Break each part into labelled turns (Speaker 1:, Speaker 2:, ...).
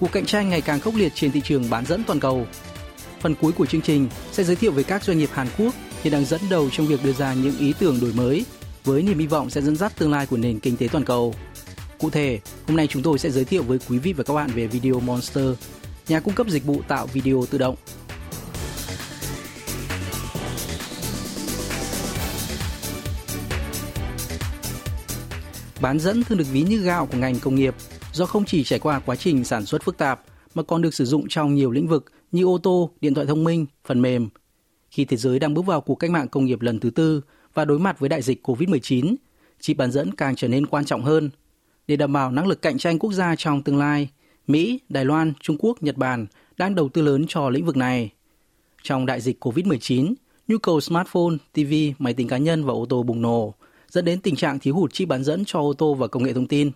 Speaker 1: cuộc cạnh tranh ngày càng khốc liệt trên thị trường bán dẫn toàn cầu. Phần cuối của chương trình sẽ giới thiệu về các doanh nghiệp Hàn Quốc hiện đang dẫn đầu trong việc đưa ra những ý tưởng đổi mới với niềm hy vọng sẽ dẫn dắt tương lai của nền kinh tế toàn cầu. Cụ thể, hôm nay chúng tôi sẽ giới thiệu với quý vị và các bạn về Video Monster, nhà cung cấp dịch vụ tạo video tự động. Bán dẫn thường được ví như gạo của ngành công nghiệp do không chỉ trải qua quá trình sản xuất phức tạp mà còn được sử dụng trong nhiều lĩnh vực như ô tô, điện thoại thông minh, phần mềm. Khi thế giới đang bước vào cuộc cách mạng công nghiệp lần thứ tư và đối mặt với đại dịch COVID-19, chip bán dẫn càng trở nên quan trọng hơn. Để đảm bảo năng lực cạnh tranh quốc gia trong tương lai, Mỹ, Đài Loan, Trung Quốc, Nhật Bản đang đầu tư lớn cho lĩnh vực này. Trong đại dịch COVID-19, nhu cầu smartphone, TV, máy tính cá nhân và ô tô bùng nổ, dẫn đến tình trạng thiếu hụt chip bán dẫn cho ô tô và công nghệ thông tin.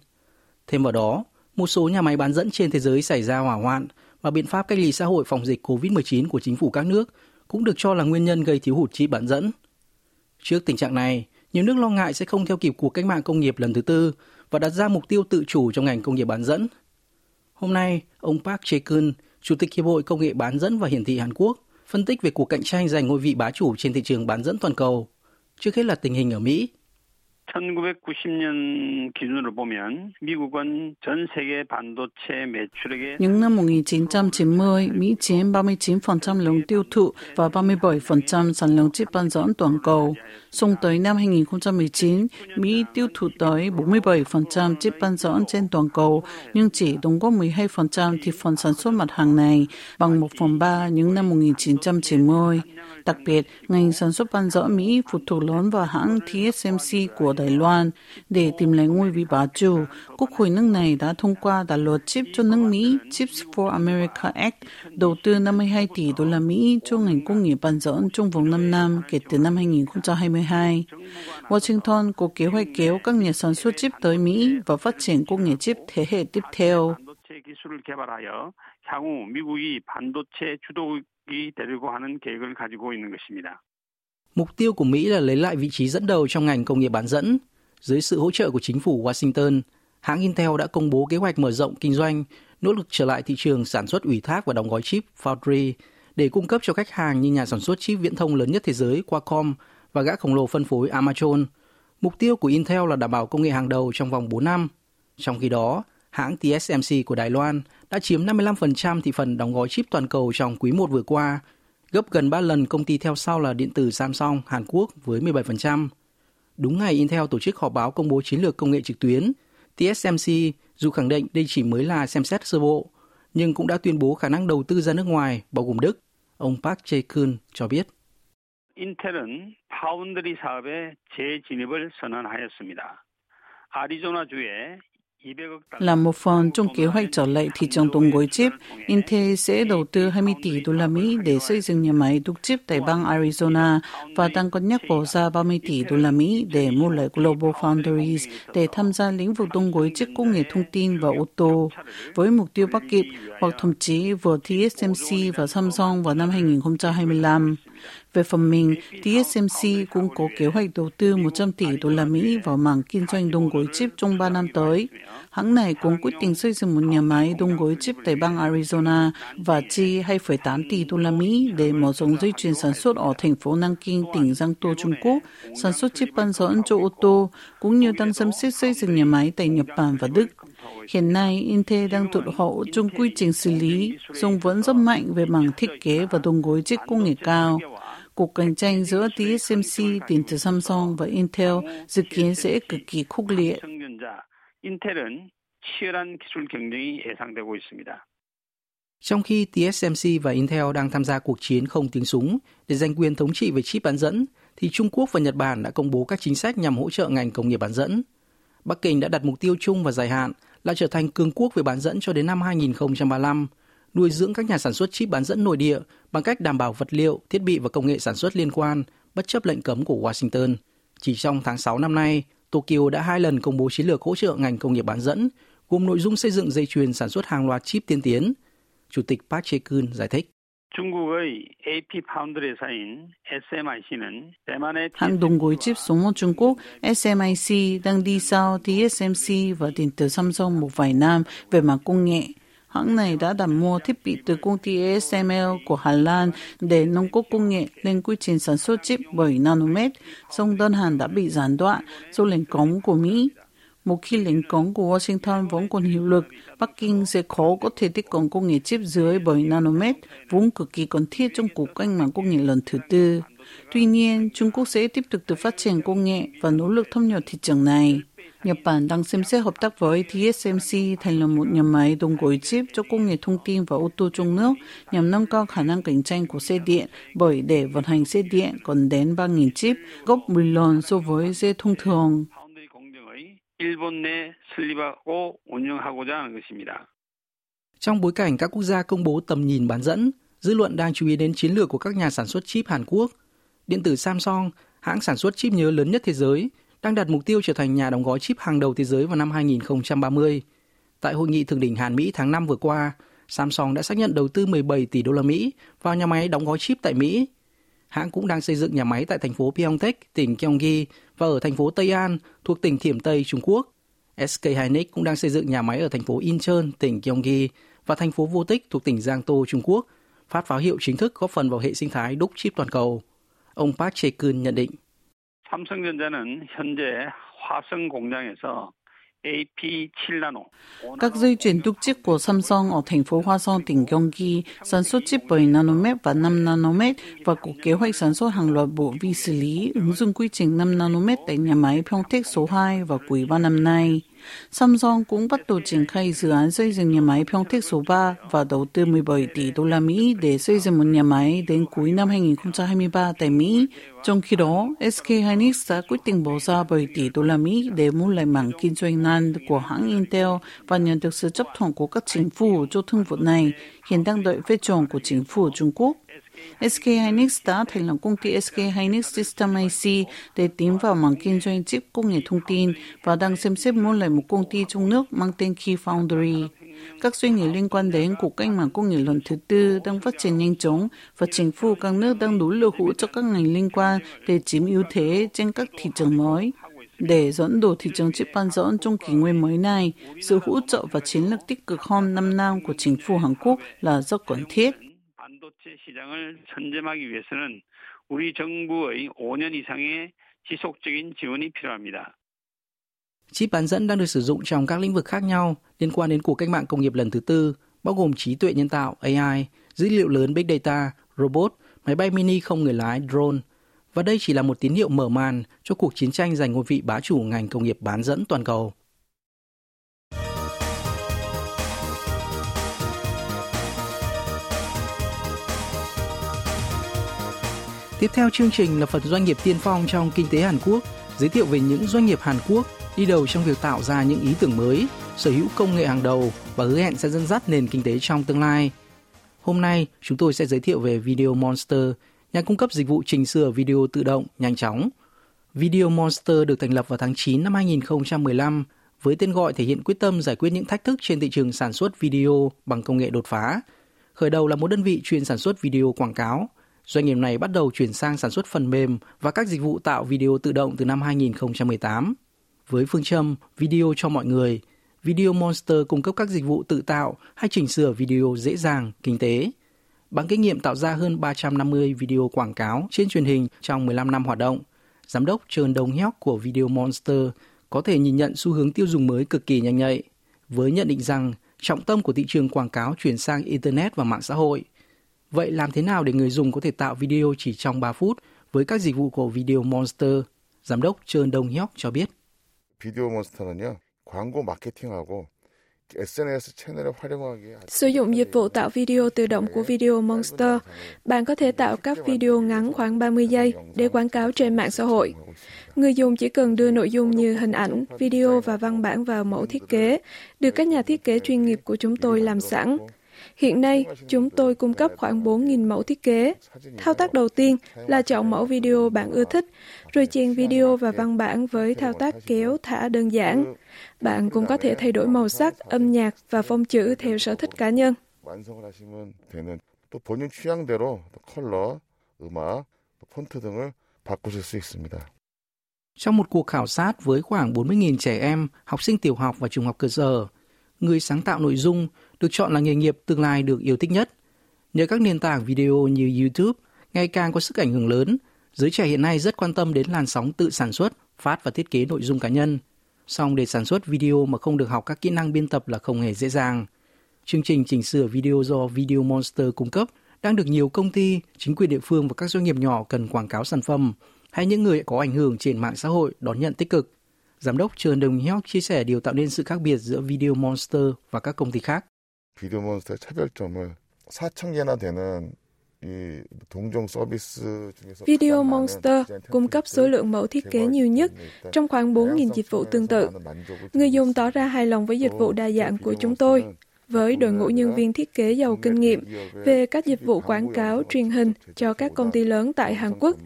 Speaker 1: Thêm vào đó, một số nhà máy bán dẫn trên thế giới xảy ra hỏa hoạn và biện pháp cách ly xã hội phòng dịch COVID-19 của chính phủ các nước cũng được cho là nguyên nhân gây thiếu hụt chip bán dẫn. Trước tình trạng này, nhiều nước lo ngại sẽ không theo kịp cuộc cách mạng công nghiệp lần thứ tư và đặt ra mục tiêu tự chủ trong ngành công nghiệp bán dẫn. Hôm nay, ông Park Jae-kun, Chủ tịch Hiệp hội Công nghệ bán dẫn và hiển thị Hàn Quốc, phân tích về cuộc cạnh tranh giành ngôi vị bá chủ trên thị trường bán dẫn toàn cầu. Trước hết là tình hình ở Mỹ.
Speaker 2: 1990년 기준으로 보면 미국은 전 세계 반도체 매출액의
Speaker 3: Những năm 1990, Mỹ chiếm 39% lượng tiêu thụ và 37% sản lượng chip bán dẫn toàn cầu. Xung tới năm 2019, Mỹ tiêu thụ tới 47% chip bán dẫn trên toàn cầu, nhưng chỉ đóng góp 12% thị phần sản xuất mặt hàng này, bằng 1 phần 3 những năm 1990. Đặc biệt, ngành sản xuất bán dẫn Mỹ phụ thuộc lớn vào hãng TSMC của Đài Loan. Để tìm lấy ngôi vị bá chủ, Quốc hội nước này đã thông qua đạo luật chip cho nước Mỹ Chips for America Act, đầu tư 52 tỷ đô la Mỹ cho ngành công nghiệp bán dẫn trong vòng 5 năm kể từ năm 2022. Washington có kế hoạch kéo các nhà sản xuất chip tới Mỹ và phát triển công nghệ chip thế hệ tiếp theo.
Speaker 2: 반도체 기술을 개발하여 향후 미국이 반도체 주도국이 되려고 하는 계획을 가지고 있는 것입니다.
Speaker 1: Mục tiêu của Mỹ là lấy lại vị trí dẫn đầu trong ngành công nghiệp bán dẫn. Dưới sự hỗ trợ của chính phủ Washington, hãng Intel đã công bố kế hoạch mở rộng kinh doanh, nỗ lực trở lại thị trường sản xuất ủy thác và đóng gói chip Foundry để cung cấp cho khách hàng như nhà sản xuất chip viễn thông lớn nhất thế giới Qualcomm và gã khổng lồ phân phối Amazon. Mục tiêu của Intel là đảm bảo công nghệ hàng đầu trong vòng 4 năm. Trong khi đó, hãng TSMC của Đài Loan đã chiếm 55% thị phần đóng gói chip toàn cầu trong quý 1 vừa qua, gấp gần 3 lần công ty theo sau là điện tử Samsung Hàn Quốc với 17%. Đúng ngày Intel tổ chức họp báo công bố chiến lược công nghệ trực tuyến, TSMC dù khẳng định đây chỉ mới là xem xét sơ bộ, nhưng cũng đã tuyên bố khả năng đầu tư ra nước ngoài, bao gồm Đức. Ông Park Jae-kun cho biết.
Speaker 2: 인텔은 파운드리 사업에 재진입을 선언하였습니다. 아리조나주에 200억 달러
Speaker 3: là một phần trong kế hoạch trở lại thị trường đồng gói chip, Intel sẽ đầu tư 20 tỷ đô la Mỹ để xây dựng nhà máy đúc chip tại bang Arizona và đang cân nhắc bỏ ra 30 tỷ đô la Mỹ để mua lại Global Foundries để tham gia lĩnh vực đồng gói chip công nghệ thông tin và ô tô, với mục tiêu bắt kịp hoặc thậm chí vượt TSMC và Samsung vào năm 2025. Về phần mình, TSMC cũng có kế hoạch đầu tư 100 tỷ đô la Mỹ vào mảng kinh doanh đồng gối chip trong 3 năm tới. Hãng này cũng quyết định xây dựng một nhà máy đồng gối chip tại bang Arizona và chi 2,8 tỷ đô la Mỹ để mở rộng dây chuyền sản xuất ở thành phố Nam Kinh, tỉnh Giang Tô, Trung Quốc, sản xuất chip bán dẫn cho ô tô, cũng như đang xem xét xây dựng nhà máy tại Nhật Bản và Đức. Hiện nay, Intel đang tụt hậu trong quy trình xử lý, song vẫn rất mạnh về mảng thiết kế và đồng gối chip công nghệ cao cuộc cạnh tranh giữa TSMC điện tử Samsung và Intel dự kiến sẽ cực kỳ khốc liệt.
Speaker 1: Trong khi TSMC và Intel đang tham gia cuộc chiến không tiếng súng để giành quyền thống trị về chip bán dẫn, thì Trung Quốc và Nhật Bản đã công bố các chính sách nhằm hỗ trợ ngành công nghiệp bán dẫn. Bắc Kinh đã đặt mục tiêu chung và dài hạn là trở thành cường quốc về bán dẫn cho đến năm 2035 nuôi dưỡng các nhà sản xuất chip bán dẫn nội địa bằng cách đảm bảo vật liệu, thiết bị và công nghệ sản xuất liên quan, bất chấp lệnh cấm của Washington. Chỉ trong tháng 6 năm nay, Tokyo đã hai lần công bố chiến lược hỗ trợ ngành công nghiệp bán dẫn, gồm nội dung xây dựng dây chuyền sản xuất hàng loạt chip tiên tiến. Chủ tịch Park Jae-kun giải thích.
Speaker 3: Hãng đồng gối chip số 1 Trung Quốc SMIC đang đi sau TSMC và tiến tới Samsung một vài năm về mặt công nghệ. Hãng này đã đặt mua thiết bị từ công ty ASML của Hà Lan để nâng cấp công nghệ lên quy trình sản xuất chip 7 nanomet, song đơn hàng đã bị gián đoạn do lệnh cấm của Mỹ. Một khi lệnh cấm của Washington vẫn còn hiệu lực, Bắc Kinh sẽ khó có thể tiếp cận công nghệ chip dưới 7 nanomet, vốn cực kỳ cần thiết trong cuộc cách mạng công nghệ lần thứ tư. Tuy nhiên, Trung Quốc sẽ tiếp tục tự phát triển công nghệ và nỗ lực thâm nhập thị trường này. 日辦 đang xem xét hợp tác với TSMC thành lập một nhà máy đồng gối chip cho công nghệ thông tin và ô tô trong nước nhằm nâng cao khả năng cạnh tranh của xe điện bởi để vận hành xe điện còn đến 3.000 chip gấp 10 lần so với xe thông thường.
Speaker 1: Trong bối cảnh các quốc gia công bố tầm nhìn bán dẫn, dư luận đang chú ý đến chiến lược của các nhà sản xuất chip Hàn Quốc. Điện tử Samsung, hãng sản xuất chip nhớ lớn nhất thế giới, đang đặt mục tiêu trở thành nhà đóng gói chip hàng đầu thế giới vào năm 2030. Tại hội nghị thượng đỉnh Hàn Mỹ tháng 5 vừa qua, Samsung đã xác nhận đầu tư 17 tỷ đô la Mỹ vào nhà máy đóng gói chip tại Mỹ. Hãng cũng đang xây dựng nhà máy tại thành phố Pyeongtaek, tỉnh Gyeonggi và ở thành phố Tây An thuộc tỉnh Thiểm Tây Trung Quốc. SK Hynix cũng đang xây dựng nhà máy ở thành phố Incheon, tỉnh Gyeonggi và thành phố Vô Tích thuộc tỉnh Giang Tô, Trung Quốc, phát pháo hiệu chính thức góp phần vào hệ sinh thái đúc chip toàn cầu. Ông Park Chae-kun nhận định.
Speaker 2: 삼성전자는 현재 화성 공장에서
Speaker 3: Các dây chuyển đúc chip của Samsung ở thành phố Hoa Son, tỉnh Gyeonggi sản xuất chip 7 nanomet và 5 nanomet và có kế hoạch sản xuất hàng loạt bộ vi xử lý ứng dụng quy trình 5 nanomet tại nhà máy Pyeongtaek số 2 vào cuối ba năm nay. Samsung cũng bắt đầu triển khai dự án xây dựng nhà máy Pyeongtaek số 3 và đầu tư 17 tỷ đô la Mỹ để xây dựng một nhà máy đến cuối năm 2023 tại Mỹ. Trong khi đó, SK Hynix đã quyết định bỏ ra 7 tỷ đô la Mỹ để mua lại mảng kinh doanh NAND của hãng Intel và nhận được sự chấp thuận của các chính phủ cho thương vụ này, hiện đang đợi phê chuẩn của chính phủ Trung Quốc. SK Hynix đã thành lập công ty SK Hynix System IC để tiến vào mảng kinh doanh chip công nghệ thông tin và đang xem xét mua lại một công ty trong nước mang tên Key Foundry. Các doanh nghiệp liên quan đến cuộc cách mạng công nghệ lần thứ tư đang phát triển nhanh chóng và chính phủ các nước đang nỗ lực hỗ trợ các ngành liên quan để chiếm ưu thế trên các thị trường mới. Để dẫn đầu thị trường chip bán dẫn trong kỷ nguyên mới này, sự hỗ trợ và chiến lược tích cực hơn năm năm của chính phủ Hàn Quốc là rất cần thiết.
Speaker 2: 반도체 시장을 선점하기 위해서는 우리 정부의 5년 이상의 지속적인 지원이 필요합니다.
Speaker 1: Chip bán dẫn đang được sử dụng trong các lĩnh vực khác nhau liên quan đến cuộc cách mạng công nghiệp lần thứ tư, bao gồm trí tuệ nhân tạo AI, dữ liệu lớn Big Data, robot, máy bay mini không người lái drone. Và đây chỉ là một tín hiệu mở màn cho cuộc chiến tranh giành ngôi vị bá chủ ngành công nghiệp bán dẫn toàn cầu. Tiếp theo chương trình là phần doanh nghiệp tiên phong trong kinh tế Hàn Quốc, giới thiệu về những doanh nghiệp Hàn Quốc đi đầu trong việc tạo ra những ý tưởng mới, sở hữu công nghệ hàng đầu và hứa hẹn sẽ dẫn dắt nền kinh tế trong tương lai. Hôm nay, chúng tôi sẽ giới thiệu về Video Monster, nhà cung cấp dịch vụ chỉnh sửa video tự động nhanh chóng. Video Monster được thành lập vào tháng 9 năm 2015 với tên gọi thể hiện quyết tâm giải quyết những thách thức trên thị trường sản xuất video bằng công nghệ đột phá. Khởi đầu là một đơn vị chuyên sản xuất video quảng cáo – Doanh nghiệp này bắt đầu chuyển sang sản xuất phần mềm và các dịch vụ tạo video tự động từ năm 2018. Với phương châm video cho mọi người, Video Monster cung cấp các dịch vụ tự tạo hay chỉnh sửa video dễ dàng, kinh tế. Bằng kinh nghiệm tạo ra hơn 350 video quảng cáo trên truyền hình trong 15 năm hoạt động, giám đốc Trần Đông Hyok của Video Monster có thể nhìn nhận xu hướng tiêu dùng mới cực kỳ nhanh nhạy, với nhận định rằng trọng tâm của thị trường quảng cáo chuyển sang Internet và mạng xã hội – Vậy làm thế nào để người dùng có thể tạo video chỉ trong 3 phút với các dịch vụ của Video Monster? Giám đốc Trơn Đông Hyok cho biết.
Speaker 4: Video Monster는요, 광고 마케팅하고
Speaker 5: Sử dụng dịch vụ tạo video tự động của Video Monster, bạn có thể tạo các video ngắn khoảng 30 giây để quảng cáo trên mạng xã hội. Người dùng chỉ cần đưa nội dung như hình ảnh, video và văn bản vào mẫu thiết kế, được các nhà thiết kế chuyên nghiệp của chúng tôi làm sẵn. Hiện nay, chúng tôi cung cấp khoảng 4.000 mẫu thiết kế. Thao tác đầu tiên là chọn mẫu video bạn ưa thích, rồi chèn video và văn bản với thao tác kéo thả đơn giản. Bạn cũng có thể thay đổi màu sắc, âm nhạc và phông chữ theo sở thích cá nhân.
Speaker 4: 또 본인 취향대로 컬러, 음악, 폰트 등을 바꾸실 수 있습니다.
Speaker 1: Trong một cuộc khảo sát với khoảng 40.000 trẻ em, học sinh tiểu học và trung học cơ sở, người sáng tạo nội dung được chọn là nghề nghiệp tương lai được yêu thích nhất. Nhờ các nền tảng video như YouTube ngày càng có sức ảnh hưởng lớn, giới trẻ hiện nay rất quan tâm đến làn sóng tự sản xuất, phát và thiết kế nội dung cá nhân. Song để sản xuất video mà không được học các kỹ năng biên tập là không hề dễ dàng. Chương trình chỉnh sửa video do Video Monster cung cấp đang được nhiều công ty, chính quyền địa phương và các doanh nghiệp nhỏ cần quảng cáo sản phẩm hay những người có ảnh hưởng trên mạng xã hội đón nhận tích cực. Giám đốc trường Đồng Hyok chia sẻ điều tạo nên sự khác biệt giữa Video Monster và các công ty khác.
Speaker 4: Video Monster 차별점을 4천 개나 되는
Speaker 5: Video Monster cung cấp số lượng mẫu thiết kế nhiều nhất trong khoảng 4.000 dịch vụ tương tự. Người dùng tỏ ra hài lòng với dịch vụ đa dạng của chúng tôi với đội ngũ nhân viên thiết kế giàu kinh nghiệm về các dịch vụ quảng cáo truyền hình cho các công ty lớn tại Hàn Quốc.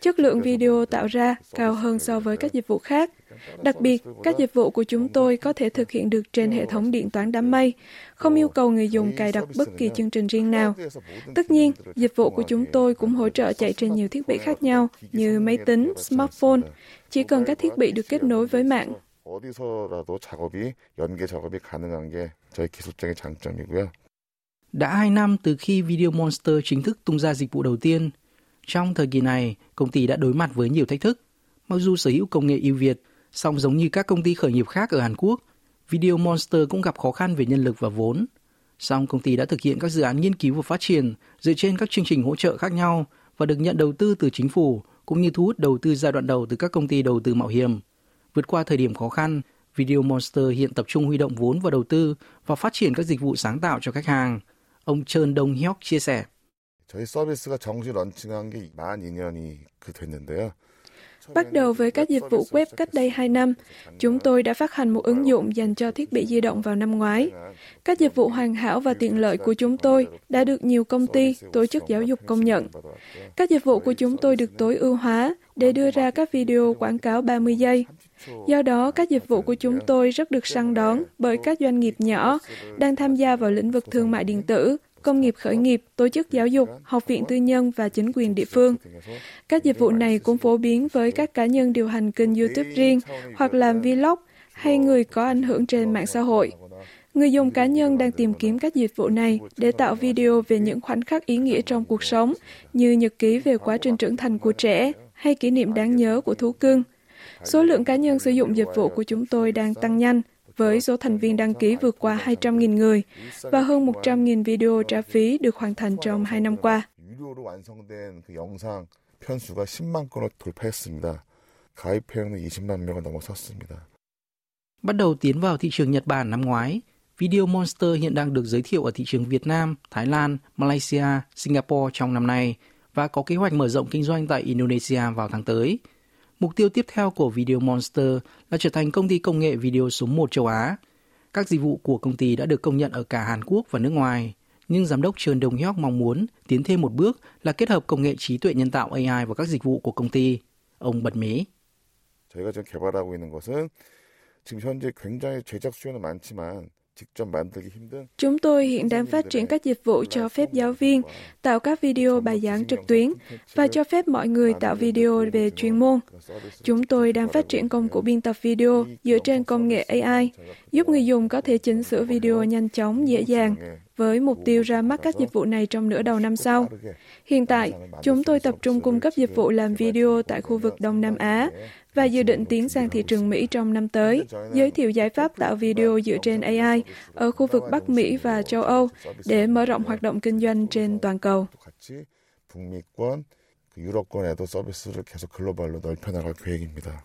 Speaker 5: Chất lượng video tạo ra cao hơn so với các dịch vụ khác. Đặc biệt, các dịch vụ của chúng tôi có thể thực hiện được trên hệ thống điện toán đám mây, không yêu cầu người dùng cài đặt bất kỳ chương trình riêng nào. Tất nhiên, dịch vụ của chúng tôi cũng hỗ trợ chạy trên nhiều thiết bị khác nhau như máy tính, smartphone, chỉ cần các thiết bị được kết nối với mạng.
Speaker 1: Đã 2 năm từ khi Video Monster chính thức tung ra dịch vụ đầu tiên, trong thời kỳ này, công ty đã đối mặt với nhiều thách thức. Mặc dù sở hữu công nghệ ưu việt, song giống như các công ty khởi nghiệp khác ở Hàn Quốc, Video Monster cũng gặp khó khăn về nhân lực và vốn. Song công ty đã thực hiện các dự án nghiên cứu và phát triển dựa trên các chương trình hỗ trợ khác nhau và được nhận đầu tư từ chính phủ cũng như thu hút đầu tư giai đoạn đầu từ các công ty đầu tư mạo hiểm. Vượt qua thời điểm khó khăn, Video Monster hiện tập trung huy động vốn và đầu tư và phát triển các dịch vụ sáng tạo cho khách hàng. Ông Trơn Đông Hyok chia sẻ.
Speaker 4: 저희 서비스가 정식 런칭한 게 만 2년이 그 됐는데요.
Speaker 5: Bắt đầu với các dịch vụ web cách đây 2 năm, chúng tôi đã phát hành một ứng dụng dành cho thiết bị di động vào năm ngoái. Các dịch vụ hoàn hảo và tiện lợi của chúng tôi đã được nhiều công ty, tổ chức giáo dục công nhận. Các dịch vụ của chúng tôi được tối ưu hóa để đưa ra các video quảng cáo 30 giây. Do đó, các dịch vụ của chúng tôi rất được săn đón bởi các doanh nghiệp nhỏ đang tham gia vào lĩnh vực thương mại điện tử, công nghiệp khởi nghiệp, tổ chức giáo dục, học viện tư nhân và chính quyền địa phương. Các dịch vụ này cũng phổ biến với các cá nhân điều hành kênh YouTube riêng hoặc làm vlog hay người có ảnh hưởng trên mạng xã hội. Người dùng cá nhân đang tìm kiếm các dịch vụ này để tạo video về những khoảnh khắc ý nghĩa trong cuộc sống, như nhật ký về quá trình trưởng thành của trẻ hay kỷ niệm đáng nhớ của thú cưng. Số lượng cá nhân sử dụng dịch vụ của chúng tôi đang tăng nhanh, với số thành viên đăng ký vượt qua 200.000 người và hơn 100.000 video trả phí được hoàn thành trong hai năm qua.
Speaker 1: Bắt đầu tiến vào thị trường Nhật Bản năm ngoái, Video Monster hiện đang được giới thiệu ở thị trường Việt Nam, Thái Lan, Malaysia, Singapore trong năm nay và có kế hoạch mở rộng kinh doanh tại Indonesia vào tháng tới – Mục tiêu tiếp theo của Video Monster là trở thành công ty công nghệ video số 1 châu Á. Các dịch vụ của công ty đã được công nhận ở cả Hàn Quốc và nước ngoài, nhưng giám đốc Trần Đồng Hyok mong muốn tiến thêm một bước là kết hợp công nghệ trí tuệ nhân tạo AI vào các dịch vụ của công ty. Ông bật mí.
Speaker 4: 저희가 지금 개발하고 있는 것은 지금 현재 굉장히 제작 수요는 많지만
Speaker 5: Chúng tôi hiện đang phát triển các dịch vụ cho phép giáo viên tạo các video bài giảng trực tuyến và cho phép mọi người tạo video về chuyên môn. Chúng tôi đang phát triển công cụ biên tập video dựa trên công nghệ AI, giúp người dùng có thể chỉnh sửa video nhanh chóng, dễ dàng, với mục tiêu ra mắt các dịch vụ này trong nửa đầu năm sau. Hiện tại, chúng tôi tập trung cung cấp dịch vụ làm video tại khu vực Đông Nam Á và dự định tiến sang thị trường Mỹ trong năm tới, giới thiệu giải pháp tạo video dựa trên AI ở khu vực Bắc Mỹ và châu Âu để mở rộng hoạt động kinh doanh trên toàn cầu.
Speaker 4: 유럽권에도 서비스를 계속 글로벌로 넓혀나갈 계획입니다.